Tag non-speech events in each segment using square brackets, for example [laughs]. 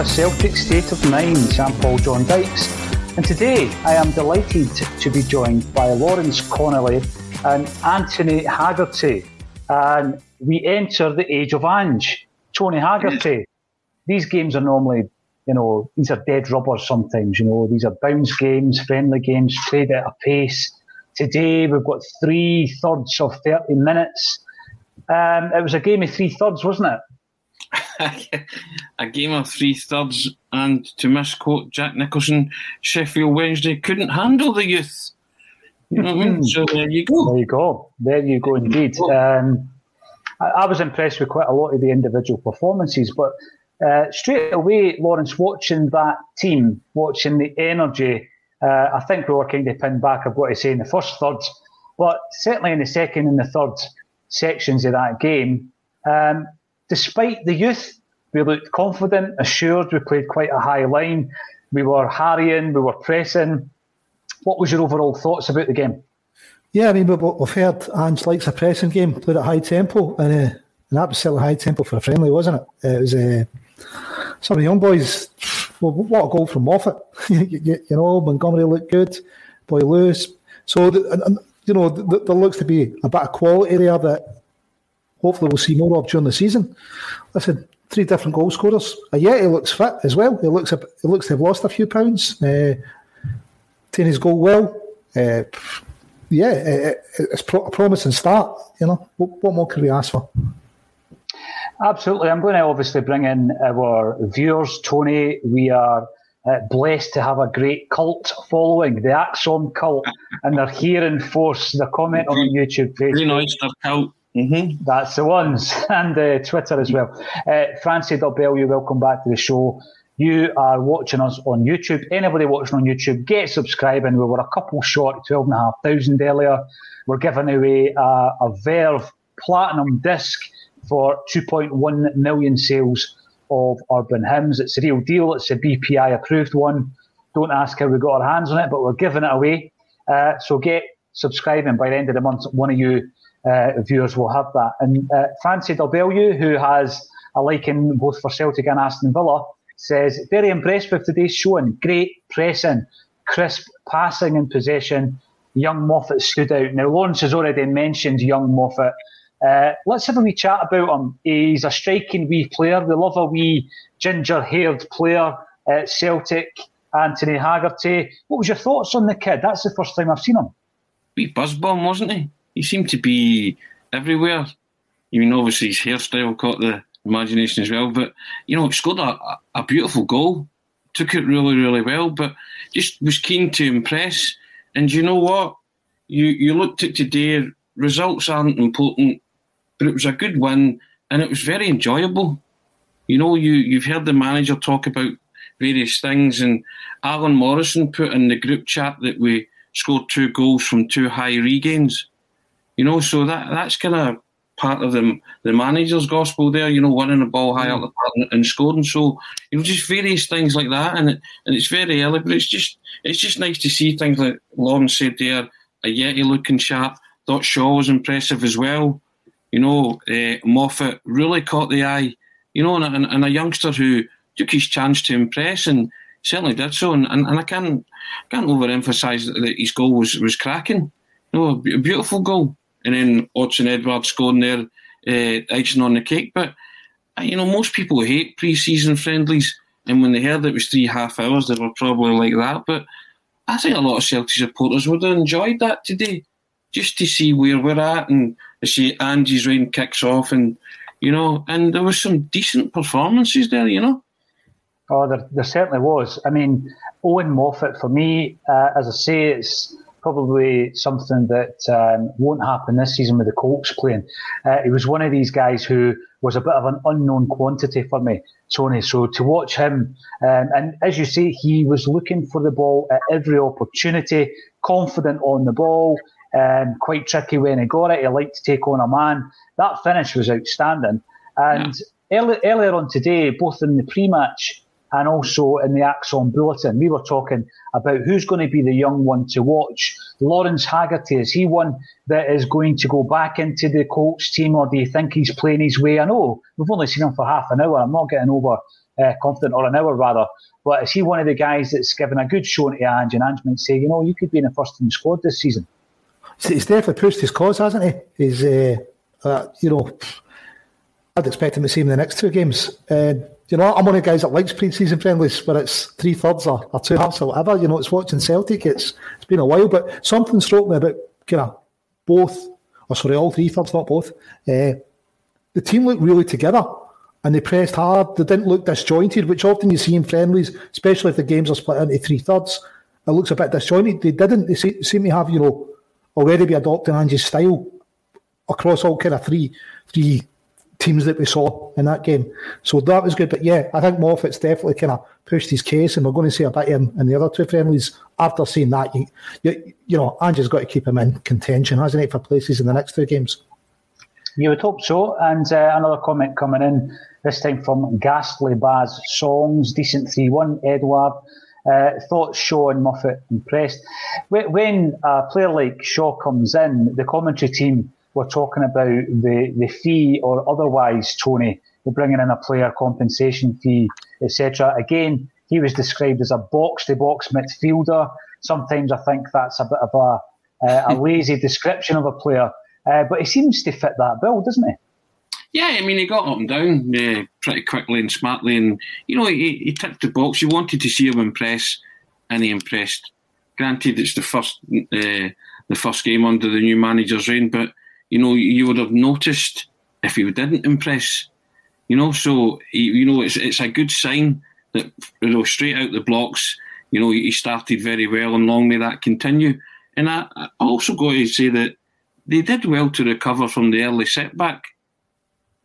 A Celtic State of Mind. I'm Paul John Dykes, and today I am delighted to be joined by Lawrence Connolly and Anthony Haggerty. And we enter the age of Ange. Tony Haggerty. These games are normally, you know, these are dead rubbers sometimes, you know, these are bounce games, friendly games, played at a pace. Today we've got three thirds of 30 minutes. Um, it was a game of three thirds, wasn't it? A game of three thirds, and to misquote Jack Nicholson, Sheffield Wednesday couldn't handle the youth. You know what I mean? So there you go. There you go. There you go, indeed. Um, I, I, was impressed with quite a lot of the individual performances, but uh, straight away, Lawrence, watching that team, watching the energy, uh, I think we were kind of pinned back of what I say in the first third, but certainly in the second and the third sections of that game. Um, despite the youth, we looked confident, assured. We played quite a high line. We were harrying, we were pressing. What was your overall thoughts about the game? Yeah, I mean, we've heard Ange likes a pressing game, played at high tempo, and, uh, and that was a high tempo for a friendly, wasn't it? It was uh, some of the young boys. Well, what a goal from Moffat! [laughs] you, know, Montgomery looked good, boy Lewis. So, the, and, you know, the, there looks to be a bit of quality there that hopefully we'll see more of during the season. Listen, three different goal scorers. Uh, yeah, he looks fit as well. He looks he looks to have lost a few pounds. Uh, taking his goal well. Uh, yeah, it, it's pro- a promising start. You know, what, what more can we ask for? Absolutely. I'm going to obviously bring in our viewers. Tony, we are uh, blessed to have a great cult following, the ACSOM cult, and they're here in force. The comment on the YouTube page. Green Oyster cult. Mm-hmm. That's the ones, [laughs] and uh, Twitter as well. Uh, Francie you welcome back to the show. You are watching us on YouTube. Anybody watching on YouTube, get subscribing. We were a couple short, 12,500 earlier. We're giving away a, a Verve Platinum disc for 2.1 million sales of Urban Hymns. It's a real deal. It's a BPI approved one. Don't ask how we got our hands on it, but we're giving it away. Uh, so get subscribing by the end of the month. One of you uh, viewers will have that. And uh, Francie Dalbellew, who has a liking both for Celtic and Aston Villa, says, very impressed with today's showing. Great pressing, crisp passing and possession. Young Moffat stood out. Now, Lawrence has already mentioned young Moffat. Uh, let's have a wee chat about him. He's a striking wee player. We love a wee ginger haired player at Celtic, Anthony Haggerty. What was your thoughts on the kid? That's the first time I've seen him. Wee buzz wasn't he? He seemed to be everywhere. I mean, obviously his hairstyle caught the, imagination as well. But you know, scored a, a beautiful goal, took it really, really well, but just was keen to impress. And you know what? You you looked at today. Results aren't important, but it was a good win, and it was very enjoyable. You know, you you've heard the manager talk about various things, and Alan Morrison put in the group chat that we scored two goals from two high regains. You know, so that that's kind of part of the the manager's gospel there. You know, winning the ball high up the park and, and scoring. So you know, just various things like that, and it, and it's very early, but it's just it's just nice to see things like Lauren said there. Ajeti looking sharp. Thought Shaw was impressive as well. You know, uh, Moffat really caught the eye. You know, and, and, and, a youngster who took his chance to impress and certainly did so. And, and, and I can't can't overemphasise that his goal was was cracking. You know, a beautiful goal and then Odsonne Edouard scoring there, uh, icing on the cake. But uh, you know, most people hate pre-season friendlies, and when they heard it was three half hours, they were probably like that. But I think a lot of Celtic supporters would have enjoyed that today, just to see where we're at and see Ange's reign kicks off, and you know, and there was some decent performances there, you know. Oh, there, there certainly was. I mean, Owen Moffat for me, uh, as I say, it's probably something that um, won't happen this season with the Colts playing. Uh, he was one of these guys who was a bit of an unknown quantity for me, Tony. So to watch him, um, and as you say, he was looking for the ball at every opportunity, confident on the ball, um, quite tricky when he got it. He liked to take on a man. That finish was outstanding. And yeah. early, earlier on today, both in the pre-match and also in the ACSOM Bulletin, we were talking about who's going to be the young one to watch. Lawrence Haggerty, is he one that is going to go back into the Colts team, or do you think he's playing his way? I know we've only seen him for half an hour. I'm not getting over uh, confident, or an hour rather. But is he one of the guys that's given a good showing to Ange, and Ange might say, you know, you could be in the first team squad this season? He's definitely pushed his cause, hasn't he? He's, uh, uh, you know, I'd expect him to see him in the next two games. Uh, you know, I'm one of the guys that likes pre-season friendlies where it's three thirds or, or two halves or whatever. You know, it's watching Celtic. It's it's been a while, but something struck me about kind of both, or sorry, all three thirds, not both. Uh, the team looked really together and they pressed hard. They didn't look disjointed, which often you see in friendlies, especially if the games are split into three thirds. It looks a bit disjointed. They didn't. They seem to have, you know, already be adopting Ange's style across all kind of three three teams that we saw in that game. So that was good. But yeah, I think Moffat's definitely kind of pushed his case, and we're going to see a bit in, in the other two friendlies after seeing that. You, you, you know, Ange's got to keep him in contention, hasn't he, for places in the next two games? You would hope so. And uh, another comment coming in, this time from Ghastly Baz Songs, decent 3 1, Edouard. Uh, thought Shaw and Moffat impressed. When a player like Shaw comes in, the commentary team we're talking about the, the fee or otherwise, Tony, we're bringing in a player compensation fee, etc. Again, he was described as a box to box midfielder. Sometimes I think that's a bit of a, uh, a [laughs] lazy description of a player, uh, but he seems to fit that bill, doesn't he? Yeah, I mean, he got up and down uh, pretty quickly and smartly, and you know, he, he ticked the box. You wanted to see him impress, and he impressed. Granted, it's the first uh, the first game under the new manager's reign, but you know, you would have noticed if he didn't impress. You know, so you know it's it's a good sign that you know straight out the blocks. You know, he started very well, and long may that continue. And I, I also got to say that they did well to recover from the early setback.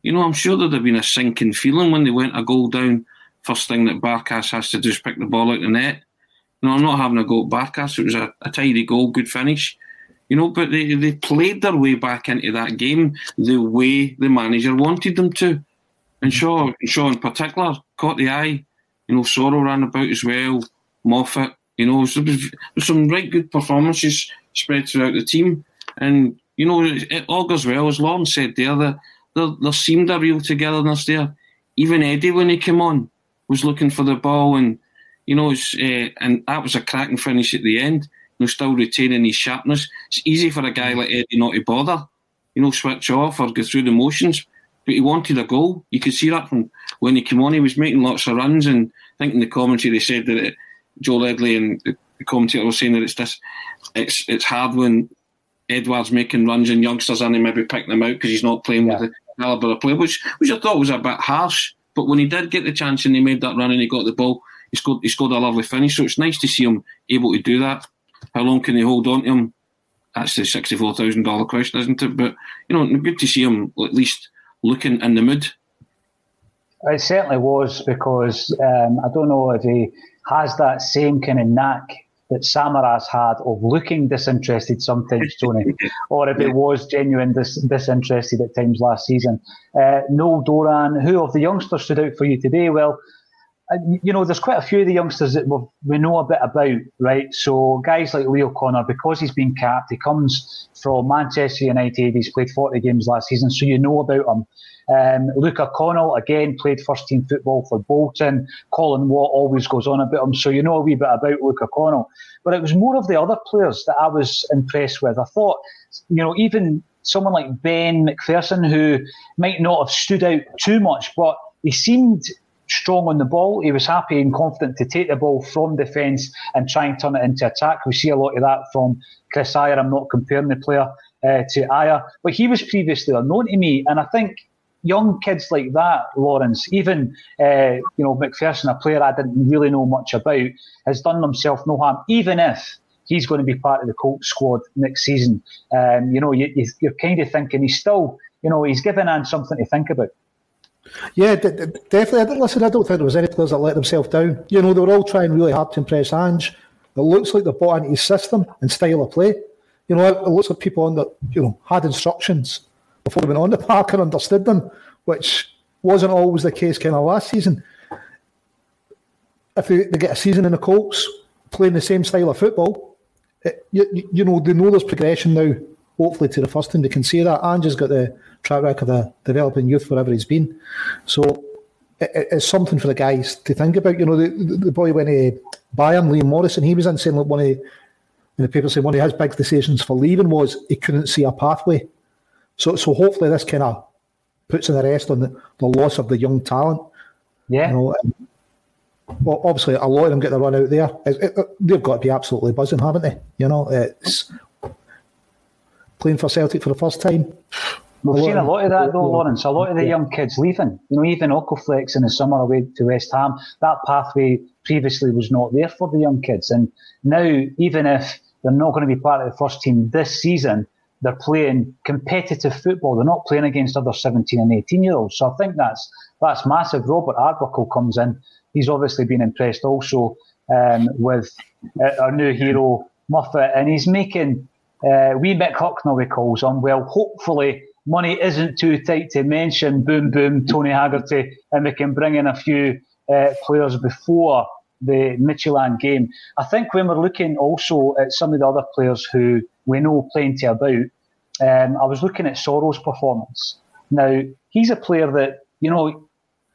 You know, I'm sure there'd have been a sinking feeling when they went a goal down. First thing that Barkas has to do is pick the ball out the net. No, I'm not having a go at Barkas. It was a, a tidy goal, good finish. You know, but they, they played their way back into that game the way the manager wanted them to. And Shaw, Shaw in particular, caught the eye. You know, Soro ran about as well, Moffat. You know, so some right good performances spread throughout the team. And, you know, it augurs well, as Lawrence said there, that there, there seemed a real togetherness there. Even Eddie, when he came on, was looking for the ball. And, you know, uh, and that was a cracking finish at the end you know, still retaining his sharpness. It's easy for a guy like Eddie not to bother, you know, switch off or go through the motions. But he wanted a goal. You could see that from when he came on. He was making lots of runs, and I think in the commentary they said that it, Joe Ledley and the commentator was saying that it's this, it's it's hard when Edouard's making runs and youngsters and he maybe picking them out because he's not playing yeah. with the caliber of player, which which I thought was a bit harsh. But when he did get the chance and he made that run and he got the ball, he scored he scored a lovely finish. So it's nice to see him able to do that. How long can they hold on to him? That's the sixty four thousand dollar question, isn't it? But you know, good to see him at least looking in the mood. It certainly was because um, I don't know if he has that same kind of knack that Samaras had of looking disinterested sometimes, Tony, [laughs] or if it was genuine dis- disinterested at times last season. Uh, Noel Doran, who of the youngsters stood out for you today? Well, you know, there's quite a few of the youngsters that we know a bit about, right? So guys like Leo Connor, because he's been capped, he comes from Manchester United. He's played 40 games last season, so you know about him. Um, Luca Connell, again, played first team football for Bolton. Colin Watt always goes on about him, so you know a wee bit about Luca Connell. But it was more of the other players that I was impressed with. I thought, you know, even someone like Ben McPherson, who might not have stood out too much, but he seemed strong on the ball. He was happy and confident to take the ball from defence and try and turn it into attack. We see a lot of that from Chris Ajer. I'm not comparing the player uh, to Ajer, but he was previously unknown to me. And I think young kids like that, Lawrence, even uh, you know McPherson, a player I didn't really know much about, has done himself no harm, even if he's going to be part of the Colts squad next season. Um, you know, you, are kind of thinking he's still, you know, he's given Ange something to think about. Yeah, d- d- definitely. Listen, I don't think there was any players that let themselves down. You know, they were all trying really hard to impress Ange. It looks like they bought into his system and style of play. You know, it looks like people on the, you know, had instructions before they went on the park and understood them, which wasn't always the case kind of last season. If they, they get a season in the Colts playing the same style of football, it, you, you know, they know there's progression now, hopefully, to the first team. They can see that. Ange's got the track record of developing youth wherever he's been. So it, it's something for the guys to think about. You know, the, the boy went to Bayern, Liam Morrison, he was in saying like one of the people saying one of his big decisions for leaving was he couldn't see a pathway. So so hopefully this kind of puts an arrest on the, the loss of the young talent. Yeah. You know, well, obviously, a lot of them get the run out there. It, it, they've got to be absolutely buzzing, haven't they? You know, it's playing for Celtic for the first time. We've seen a lot of that though, Lawrence. A lot of the young kids leaving. You know, even Oko-Flex in the summer away to West Ham, that pathway previously was not there for the young kids. And now, even if they're not going to be part of the first team this season, they're playing competitive football. They're not playing against other 17 and 18 year olds. So I think that's that's massive. Robert Arbuckle comes in. He's obviously been impressed also um, with uh, our new hero Moffat, and he's making uh, wee Mick Hucknall we calls him. Well, hopefully money isn't too tight to mention boom boom Tony Haggerty, and we can bring in a few uh, players before the Midtjylland game. I think when we're looking also at some of the other players who we know plenty about, um, I was looking at Soro's performance. Now he's a player that you know,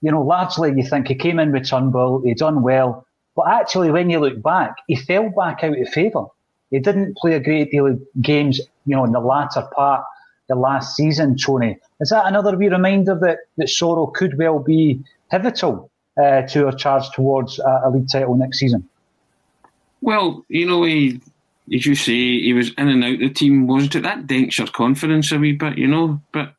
you know, largely you think he came in with Turnbull, he done well, but actually when you look back, he fell back out of favour. He didn't play a great deal of games, you know, in the latter part the last season, Tony. Is that another wee reminder that, that Soro could well be pivotal uh, to our charge towards a, a league title next season? Well, you know, he, as you say, he was in and out the team, wasn't it? That dents your confidence a wee bit, you know. But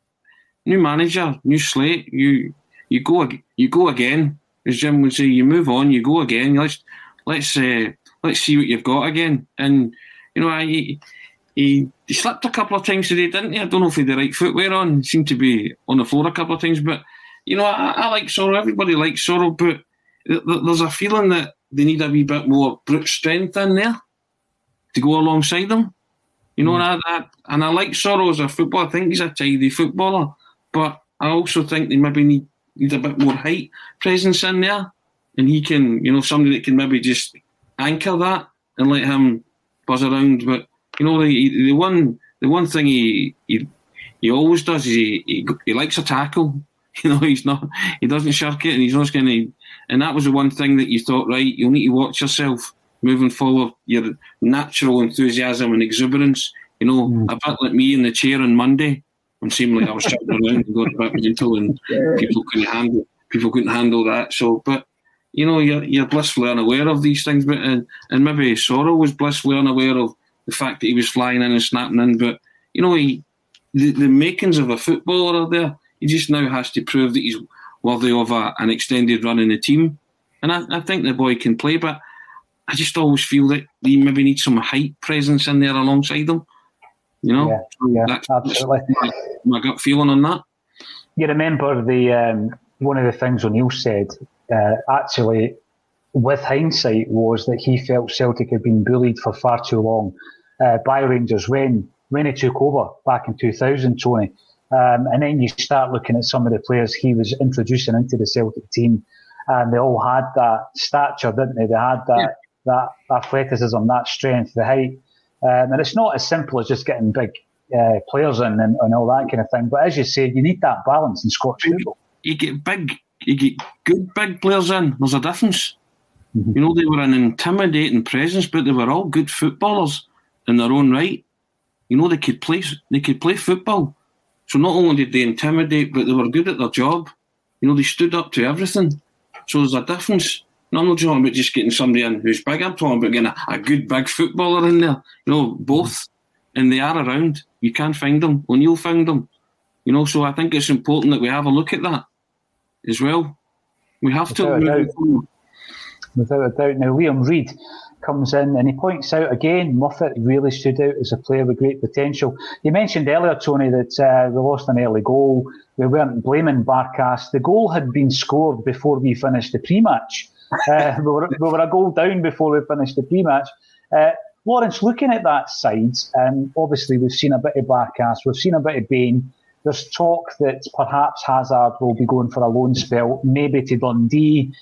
new manager, new slate, you you go you go again. As Jim would say, you move on, you go again. Let's let's uh, let's see what you've got again. And you know, I he, he slipped a couple of times today, didn't he? I don't know if he had the right footwear on. He seemed to be on the floor a couple of times. But, you know, I, I like Soro. Everybody likes Soro. But there's a feeling that they need a wee bit more brute strength in there to go alongside them. You know, mm. and, I, I, and I like Soro as a footballer. I think he's a tidy footballer. But I also think they maybe need, need a bit more height presence in there. And he can, you know, somebody that can maybe just anchor that and let him buzz around. But you know, the, the one the one thing he he, he always does is he, he, he likes a tackle. [laughs] You know, he's not he doesn't shirk it, and he's not going to. And that was the one thing that you thought, right? You'll need to watch yourself moving forward. Your natural enthusiasm and exuberance. You know, mm. a bit like me in the chair on Monday when seemed like I was shouting around and going a bit mental, and [laughs] people couldn't handle people couldn't handle that. So, but you know, you're, you're blissfully unaware of these things, but and, and maybe Soro was blissfully unaware of the fact that he was flying in and snapping in. But you know, he the, the makings of a footballer are there. He just now has to prove that he's worthy of a, an extended run in the team. And I, I think the boy can play, but I just always feel that he maybe needs some height presence in there alongside him. You know, yeah, yeah that's, absolutely. That's my, my, gut feeling on that. You remember the um, one of the things O'Neill said uh, actually, with hindsight, was that he felt Celtic had been bullied for far too long uh, by Rangers when when he took over back in 2000, Tony. Um, and then you start looking at some of the players he was introducing into the Celtic team, and they all had that stature, didn't they? They had that yeah. that athleticism, that strength, the height. Um, and it's not as simple as just getting big uh, players in and, and, all that kind of thing. But as you say, you need that balance in Scottish football. You get big, you get good big players in. There's a difference. Mm-hmm. You know, they were an intimidating presence, but they were all good footballers in their own right. You know, they could play. They could play football. So not only did they intimidate, but they were good at their job. You know, they stood up to everything. So there's a difference. No, I'm not talking about just getting somebody in who's big. I'm talking about getting a, a good big footballer in there. You know, both. And they are around. You can't find them. O'Neill found them. You know, so I think it's important that we have a look at that as well. We have Without to. Doubt. Without a doubt. Now, Liam Reid comes in and he points out again Moffat really stood out as a player with great potential. You mentioned earlier, Tony, that uh, we lost an early goal. We weren't blaming Barkas. The goal had been scored before we finished the pre-match. [laughs] Uh, we, were, we, were, a goal down before we finished the pre-match. Uh, Lawrence, looking at that side, um, obviously we've seen a bit of Barkas, we've seen a bit of Bain. There's talk that perhaps Hazard will be going for a loan spell, maybe to Dundee.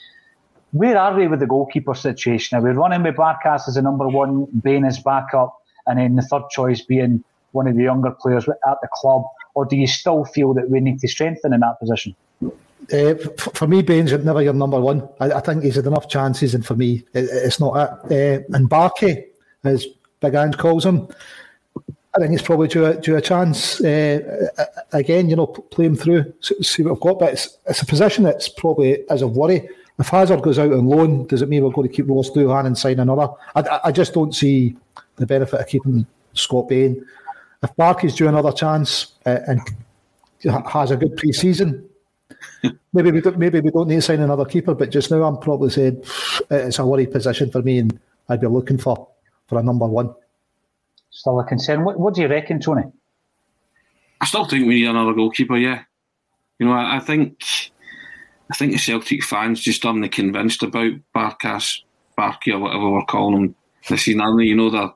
Where are we with the goalkeeper situation? Are we running with Barkas as the number one, Bain as backup, and then the third choice being one of the younger players at the club? Or do you still feel that we need to strengthen in that position? Uh, for me, Bain's never your number one. I, I, think he's had enough chances, and for me, it, it's not it. Uh, and Barkey, as Big Ange calls him, I think he's probably due a, due a chance. Uh, again, you know, play him through, see what I've got. But it's, it's a position that's probably as a worry if Hazard goes out on loan, does it mean we're going to keep Ross Doohan and sign another? I, I, just don't see the benefit of keeping Scott Bain. If Barkey's due another chance uh, and has a good pre-season, [laughs] maybe we don't, maybe we don't need to sign another keeper. But just now, I'm probably saying it's a worry position for me, and I'd be looking for for a number one. Still a concern. What, what do you reckon, Tony? I still think we need another goalkeeper. Yeah, you know, I, I think I think the Celtic fans just aren't convinced about Barkas, Barkey, or whatever we're calling him this evening. You know that,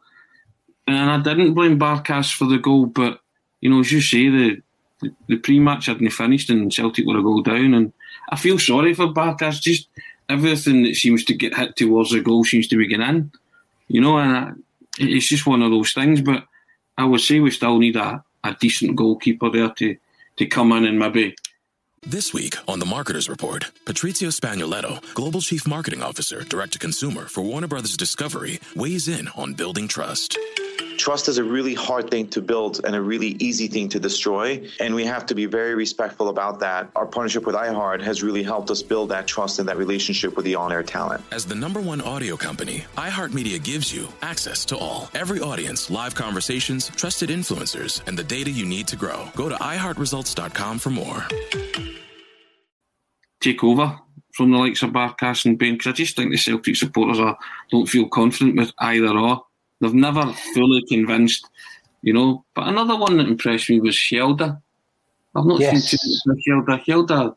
and I didn't blame Barkas for the goal, but you know, as you say, the the, the pre-match hadn't finished and Celtic were a goal down, and I feel sorry for Barkas. Just everything that seems to get hit towards the goal seems to be getting in, you know, and I, it's just one of those things. But I would say we still need a, a decent goalkeeper there to to come in and maybe this week on The Marketers Report, Patrizio Spagnoletto, Global Chief Marketing Officer, Direct to Consumer for Warner Brothers Discovery, weighs in on building trust. Trust is a really hard thing to build and a really easy thing to destroy. And we have to be very respectful about that. Our partnership with iHeart has really helped us build that trust and that relationship with the on air talent. As the number one audio company, iHeartMedia gives you access to all, every audience, live conversations, trusted influencers, and the data you need to grow. Go to iHeartResults.com for more. Take over from the likes of Barkas and Bain because I just think the Celtic supporters are don't feel confident with either or. They've never fully convinced, you know. But another one that impressed me was Hjelde. I've not yes. seen Hjelde. Hjelde,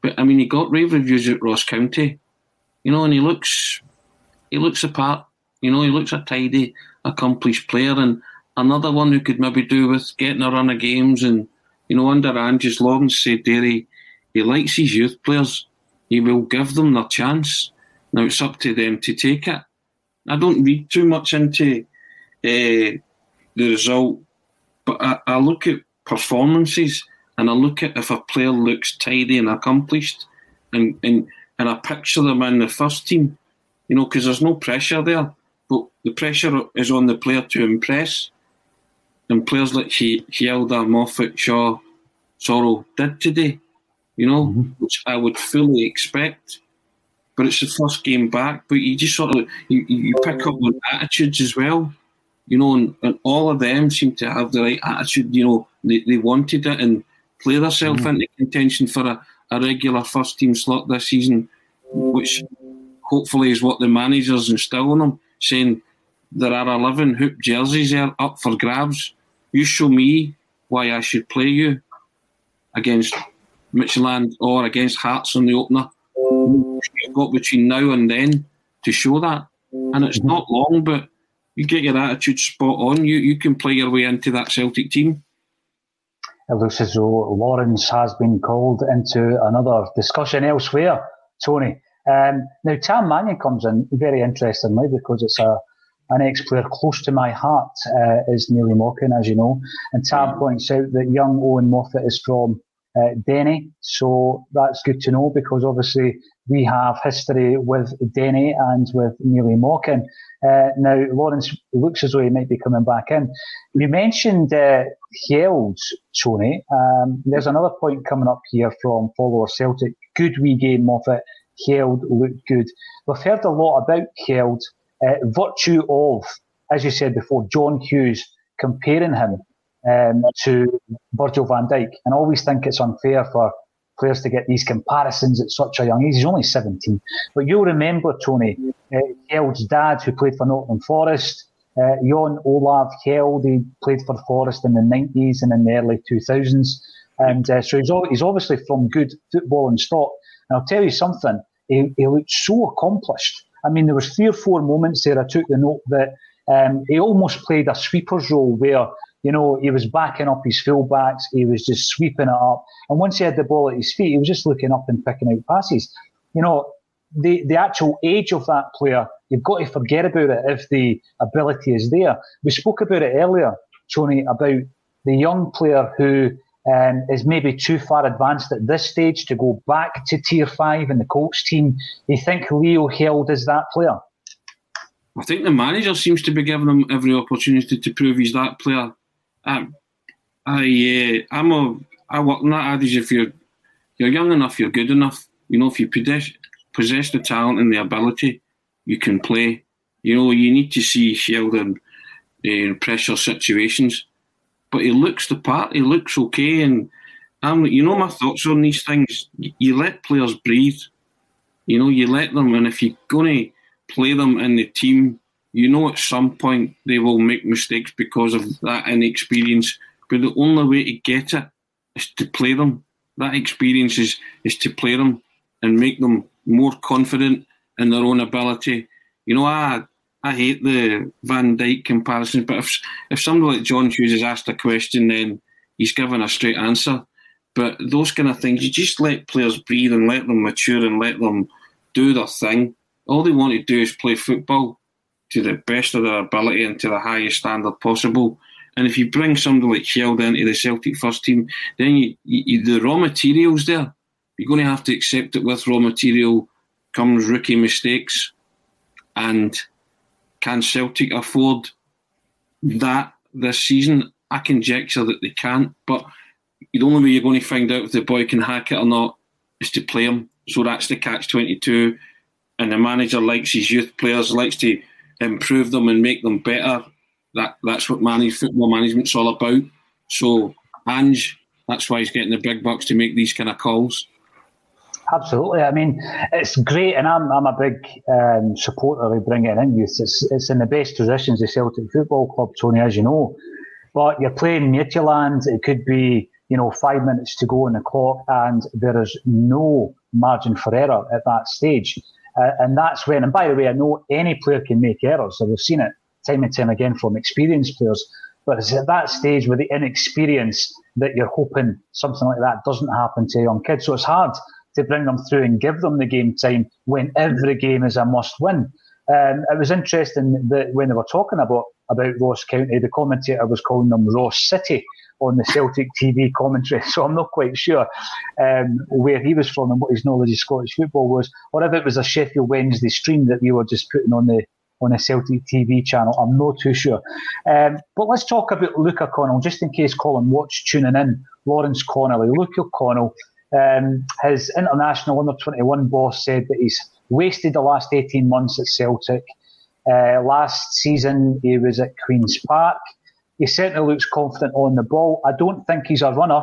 but I mean, he got rave reviews at Ross County, you know, and he looks, he looks apart. You know, he looks a tidy, accomplished player, and another one who could maybe do with getting a run of games. And you know, under Ange's Lawrence said there he, he likes his youth players. He will give them their chance. Now it's up to them to take it. I don't read too much into uh, the result, but I, I look at performances and I look at if a player looks tidy and accomplished, and and, and I picture them in the first team, you know, because there's no pressure there, but the pressure is on the player to impress. And players like Hjelde, Moffat, Shaw, Soro did today, you know, mm-hmm. which I would fully expect but it's the first game back. But you just sort of you, you pick up on attitudes as well, you know, and, and all of them seem to have the right attitude. You know, they, they wanted it, and play themselves mm. into contention for a, a regular first team slot this season, which hopefully is what the managers instill in them, saying there are 11 hoop jerseys there up for grabs. You show me why I should play you against Midtjylland or against Hearts on the opener. You've got between now and then to show that. And it's not long, but you get your attitude spot on, you, you can play your way into that Celtic team. It looks as though Lawrence has been called into another discussion elsewhere, Tony. Um, now, Tam Mannion comes in very interestingly because it's a an ex-player close to my heart uh, is Neilly Mochan, as you know. And Tam points out that young Owen Moffat is from uh, Denny, so that's good to know because obviously we have history with Denny and with Neilly Mochan. Uh, now, Lawrence looks as though he might be coming back in. You mentioned uh, Tony. Um, there's another point coming up here from follower Celtic. Good wee game, Moffat. Hjelde looked good. We've heard a lot about Hjelde uh, virtue of, as you said before, John Hughes comparing him um, to Virgil van Dijk. And I always think it's unfair for players to get these comparisons at such a young age. He's only 17. But you'll remember, Tony, uh, Hjelde's dad, who played for Nottingham Forest, uh, Jon Olav Hjelde, he played for Forest in the 90s and in the early 2000s. And uh, so he's, he's obviously from good football and stock. And I'll tell you something, he, he looked so accomplished I mean, there was three or four moments there I took the note that um, he almost played a sweeper's role where, you know, he was backing up his fullbacks, he was just sweeping it up. And once he had the ball at his feet, he was just looking up and picking out passes. You know, the, the actual age of that player, you've got to forget about it if the ability is there. We spoke about it earlier, Tony, about the young player who um, is maybe too far advanced at this stage to go back to tier five in the coach team. You think Leo Hjelde is that player? I think the manager seems to be giving him every opportunity to prove he's that player. I, uh, I'm a, I work in that adage: if you're you're young enough, you're good enough. You know, if you possess, possess the talent and the ability, you can play. You know, you need to see Sheldon in pressure situations but he looks the part. He looks okay, and I'm, you know, my thoughts on these things. You let players breathe. You know, you let them, and if you're going to play them in the team, you know, at some point they will make mistakes because of that inexperience. But the only way to get it is to play them. That experience is is to play them and make them more confident in their own ability. You know, I I hate the Van Dijk comparisons, but if if somebody like John Hughes is asked a question, then he's given a straight answer. But those kind of things, you just let players breathe and let them mature and let them do their thing. All they want to do is play football to the best of their ability and to the highest standard possible. And if you bring somebody like Hjelde into the Celtic first team, then you, you, the raw material's there. You're going to have to accept that with raw material comes rookie mistakes. And can Celtic afford that this season? I conjecture that they can't, but the only way you're going to find out if the boy can hack it or not is to play him. So that's the catch 22. And the manager likes his youth players, likes to improve them and make them better. That That's what manage, football management's all about. So, Ange, that's why he's getting the big bucks to make these kind of calls. Absolutely. I mean, it's great, and I'm I'm a big um, supporter of bringing in youth. It's it's in the best positions, the Celtic Football Club, Tony, as you know. But you're playing Midtjylland. It could be you know five minutes to go on the clock, and there is no margin for error at that stage. Uh, and that's when. And by the way, I know any player can make errors. So we've seen it time and time again from experienced players. But it's at that stage with the inexperience that you're hoping something like that doesn't happen to a young kid. So it's hard to bring them through and give them the game time when every game is a must win. Um, it was interesting that when they were talking about about Ross County, the commentator was calling them Ross City on the Celtic TV commentary. [laughs] So I'm not quite sure um, where he was from and what his knowledge of Scottish football was, or if it was a Sheffield Wednesday stream that we were just putting on the on a Celtic TV channel. I'm not too sure. Um, but let's talk about Luca Connell, just in case Colin Watt's tuning in. Lawrence Connolly, Luca Connell um, his international under 21 boss said that he's wasted the last 18 months at Celtic. Uh, last season, he was at Queen's Park. He certainly looks confident on the ball. I don't think he's a runner,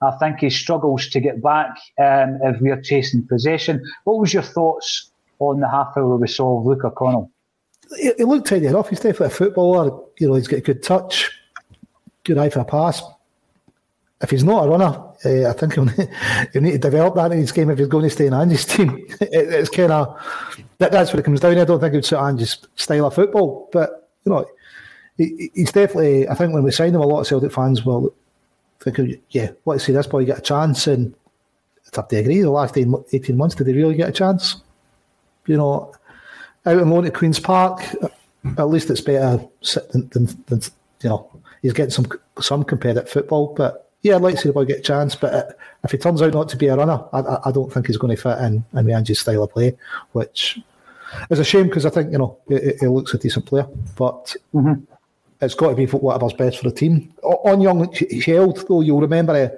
I think he struggles to get back um, if we're chasing possession. What was your thoughts on the half hour we saw of Luca Connell? He, he looked tidy enough. He's definitely a footballer. You know, he's got a good touch, good eye for a pass. If he's not a runner, uh, I think [laughs] he'll, need to develop that in his game if he's going to stay in Ange's team. [laughs] It, it's kind of that, that's what it comes down. To. I don't think it would suit Ange's style of football, but you know, he, he's definitely. I think when we signed him, a lot of Celtic fans will think, yeah, let's see this boy get a chance, and it's have to agree. The last 18 months, did he really get a chance? You know, out in loan at Queen's Park, at least it's better than, than, than you know, he's getting some some competitive football, but yeah, I'd like to see the boy get a chance, but uh, if he turns out not to be a runner, I, I don't think he's going to fit in in Ange's style of play, which is a shame because I think you know he, he, looks a decent player, but mm-hmm. It's got to be for whatever's best for the team. On young Hjelde, though, you'll remember uh,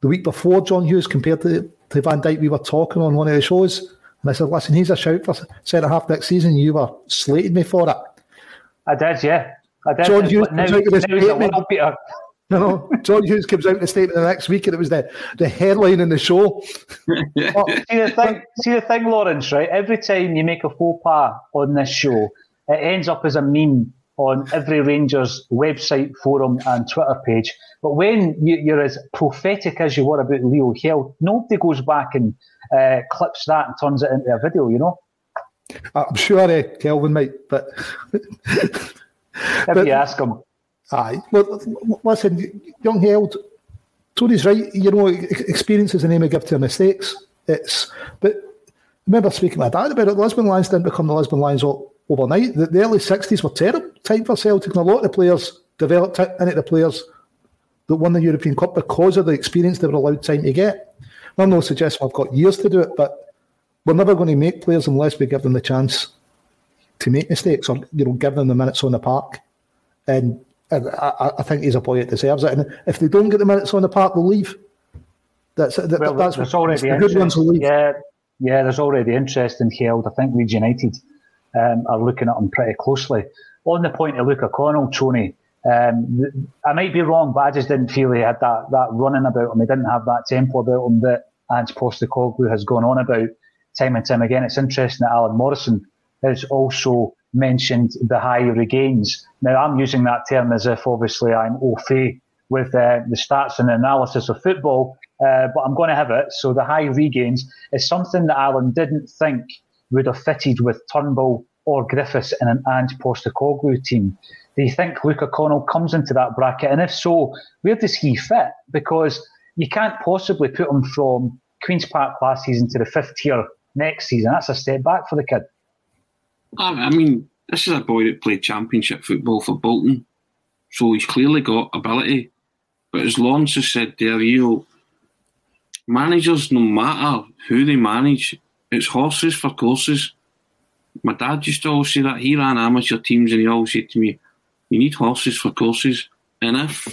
the week before John Hughes compared to, to Van Dijk, we were talking on one of the shows, and I said, "Listen, he's a shout for centre half next season." You were slating me for it. I did, yeah. I did. John Hughes now, now you know, John Hughes comes out in the statement the next week, and it was the, the headline in the show. [laughs] well, see the thing, see the thing, Lawrence. Right, every time you make a faux pas on this show, it ends up as a meme on every Rangers website, forum, and Twitter page. But when you, are as prophetic as you were about Leo Hill, nobody goes back and uh, clips that and turns it into a video. You know. I'm sure uh, Kelvin might, but if but, you ask him. Aye. Well, listen, young Hjelde, Tony's right. You know, experience is the name of give to mistakes. It's, but I remember speaking to my dad about it. The Lisbon Lions didn't become the Lisbon Lions overnight. The, the early 60s were terrible time for Celtic, and a lot of the players developed into the players that won the European Cup because of the experience they were allowed time to get. I'm not suggesting I've got years to do it, but we're never going to make players unless we give them the chance to make mistakes or you know give them the minutes on the park. And and I, I, think he's a boy that deserves it. And if they don't get the minutes on the park, they'll leave. That's that, well, that's there's already the good ones will leave. Yeah, yeah. There's already interest in Hjelde. I think Leeds United um, are looking at him pretty closely. On the point of Luca Connell, Tony, um, I might be wrong, but I just didn't feel he had that that running about him. He didn't have that tempo about him that Ange Postecoglou has gone on about time and time again. It's interesting that Alan Morrison has also mentioned the high regains. Now, I'm using that term as if obviously I'm au fait with uh, the stats and analysis of football, uh, but I'm going to have it. So the high regains is something that Alan didn't think would have fitted with Turnbull or Griffiths in an Ange Postecoglou team. Do you think Luca Connell comes into that bracket? And if so, where does he fit? Because you can't possibly put him from Queen's Park last season to the fifth tier next season. That's a step back for the kid. I mean, this is a boy that played championship football for Bolton, so he's clearly got ability. But as Lawrence has said there, you know, managers, no matter who they manage, it's horses for courses. My dad used to always say that he ran amateur teams, and he always said to me, "You need horses for courses." And if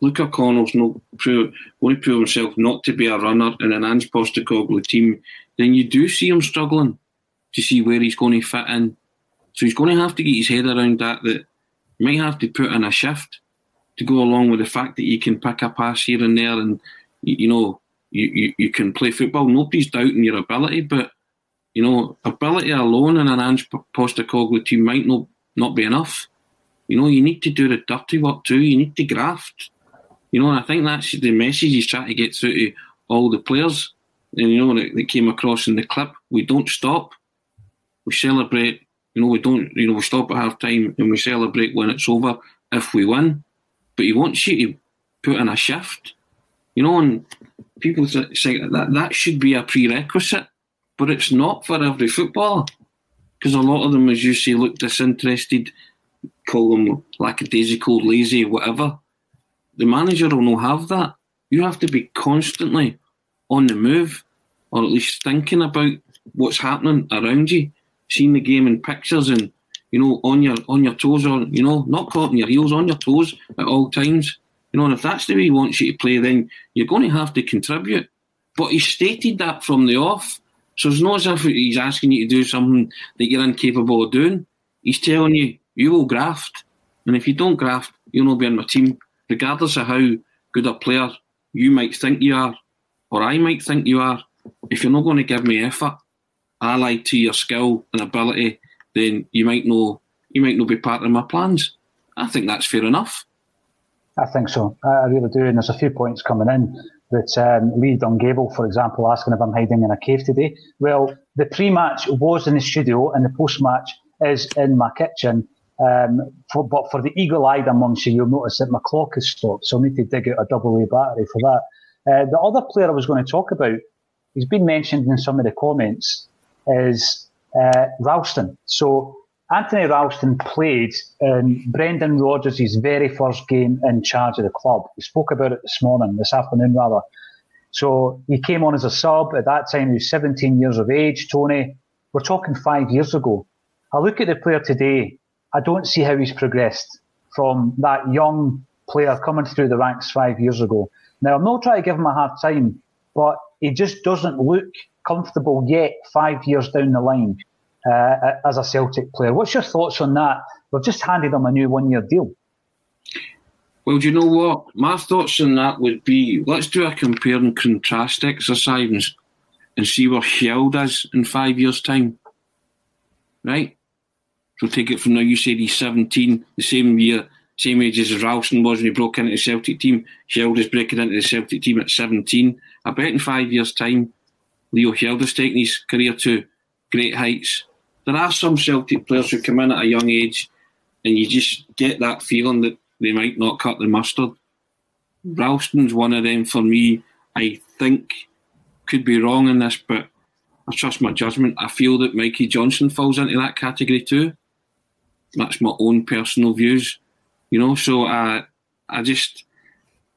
Luca Connell's not prove, going to prove himself not to be a runner in an Ange Postecoglou team, then you do see him struggling to see where he's going to fit in so he's going to have to get his head around that, that he might have to put in a shift to go along with the fact that you can pick a pass here and there and, you, know, you, you, you can play football. Nobody's doubting your ability, but, you know, ability alone in an Ange Postecoglou team might not, not be enough. You know, you need to do the dirty work too. You need to graft. You know, and I think that's the message he's trying to get through to all the players. And, you know, that, that came across in the clip. We don't stop. We celebrate you know, we don't, you know, we stop at half time and we celebrate when it's over if we win. But he wants you to put in a shift, you know, and people say that that should be a prerequisite, but it's not for every footballer because a lot of them, as you say, look disinterested, call them lackadaisical, lazy, whatever. The manager will not have that. You have to be constantly on the move, or at least thinking about what's happening around you seeing the game in pictures and you know on your on your toes or you know not caught in your heels on your toes at all times. You know, and if that's the way he wants you to play, then you're going to have to contribute. But he stated that from the off, so it's not as if he's asking you to do something that you're incapable of doing. He's telling you you will graft, and if you don't graft, you'll not be on my team, regardless of how good a player you might think you are, or I might think you are. If you're not going to give me effort, allied to your skill and ability, then you might know you might not be part of my plans. I think that's fair enough. I think so. I really do. And there's a few points coming in that um, Lee Dungable, for example, asking if I'm hiding in a cave today. Well, the pre-match was in the studio, and the post-match is in my kitchen. Um, for, but for the eagle-eyed amongst you, you'll notice that my clock is stopped, so I need to dig out a double A battery for that. Uh, the other player I was going to talk about, he's been mentioned in some of the comments, is uh, Ralston. So Anthony Ralston played in Brendan Rodgers' very first game in charge of the club. We spoke about it this morning, this afternoon rather. So he came on as a sub. At that time, he was 17 years of age. Tony, we're talking five years ago. I look at the player today. I don't see how he's progressed from that young player coming through the ranks five years ago. Now, I'm not trying to give him a hard time, but he just doesn't look comfortable yet five years down the line uh, as a Celtic player. What's your thoughts on that? We've just handed him a new one year deal. Well, do you know what? My thoughts on that would be let's do a compare and contrast exercise and, see where Hjelde is in five years' time. Right? So take it from now. You said he's 17, the same year, same age as Ralston was when he broke into the Celtic team. Hjelde is breaking into the Celtic team at 17. I bet in five years' time, Leo Hjelde is taking his career to great heights. There are some Celtic players who come in at a young age and you just get that feeling that they might not cut the mustard. Ralston's one of them for me. I think could be wrong in this, but I trust my judgment. I feel that Mikey Johnston falls into that category too. That's my own personal views, you know. So I, I just,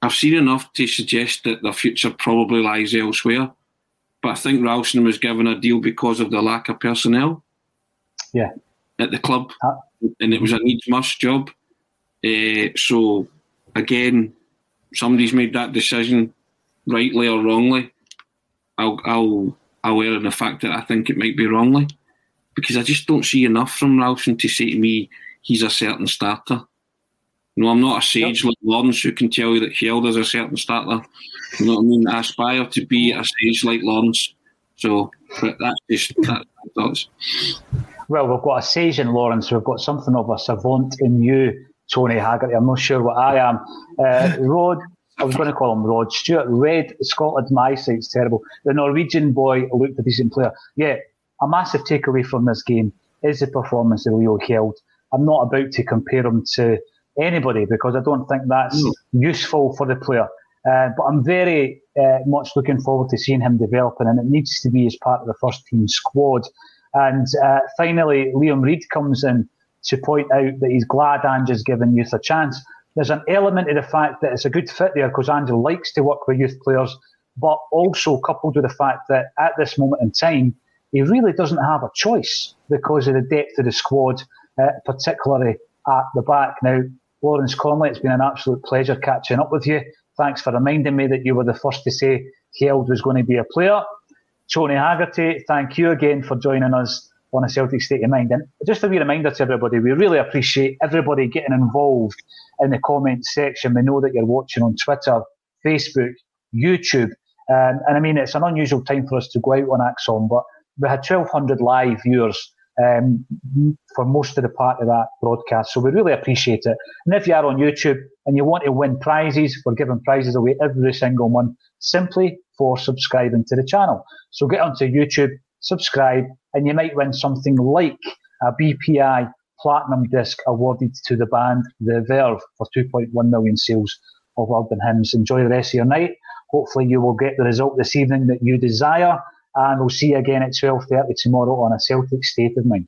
I've seen enough to suggest that the future probably lies elsewhere. But I think Ralston was given a deal because of the lack of personnel. Yeah. At the club, uh, and it was a needs must job. Uh, so again, somebody's made that decision, rightly or wrongly. I'll I'll I'll err in the fact that I think it might be wrongly, because I just don't see enough from Ralston to say to me he's a certain starter. No, I'm not a sage like Lawrence who can tell you that Hjelde is a certain starter. You know what I mean? I aspire to be a sage like Lawrence. So, that's just that thoughts. Well, we've got a sage in Lawrence. We've got something of a savant in you Tony Haggerty. I'm not sure what I am. Uh, [laughs] Rod, I was going to call him Rod Stewart. Red Scotland, my sight's terrible. The Norwegian boy looked a decent player. Yeah, a massive takeaway from this game is the performance of Leo Hjelde. I'm not about to compare him to anybody because I don't think that's mm. useful for the player. Uh, but I'm very uh, much looking forward to seeing him developing, and it needs to be as part of the first team squad. And uh, finally, Liam Reid comes in to point out that he's glad Ange's given youth a chance. There's an element of the fact that it's a good fit there because Ange likes to work with youth players, but also coupled with the fact that at this moment in time, he really doesn't have a choice because of the depth of the squad, uh, particularly at the back. Now, Lawrence Connolly, it's been an absolute pleasure catching up with you. Thanks for reminding me that you were the first to say Hjelde was going to be a player. Tony Haggerty, thank you again for joining us on a Celtic state of mind. And just a wee reminder to everybody, we really appreciate everybody getting involved in the comment section. We know that you're watching on Twitter, Facebook, YouTube. Um, and I mean, it's an unusual time for us to go out on Axon, but we had 1,200 live viewers um, for most of the part of that broadcast. So we really appreciate it. And if you are on YouTube and you want to win prizes, we're giving prizes away every single month simply for subscribing to the channel. So get onto YouTube, subscribe, and you might win something like a BPI platinum disc awarded to the band The Verve for 2.1 million sales of urban hymns. Enjoy the rest of your night. Hopefully you will get the result this evening that you desire and we'll see you again at 12.30 tomorrow on a Celtic State of Mind.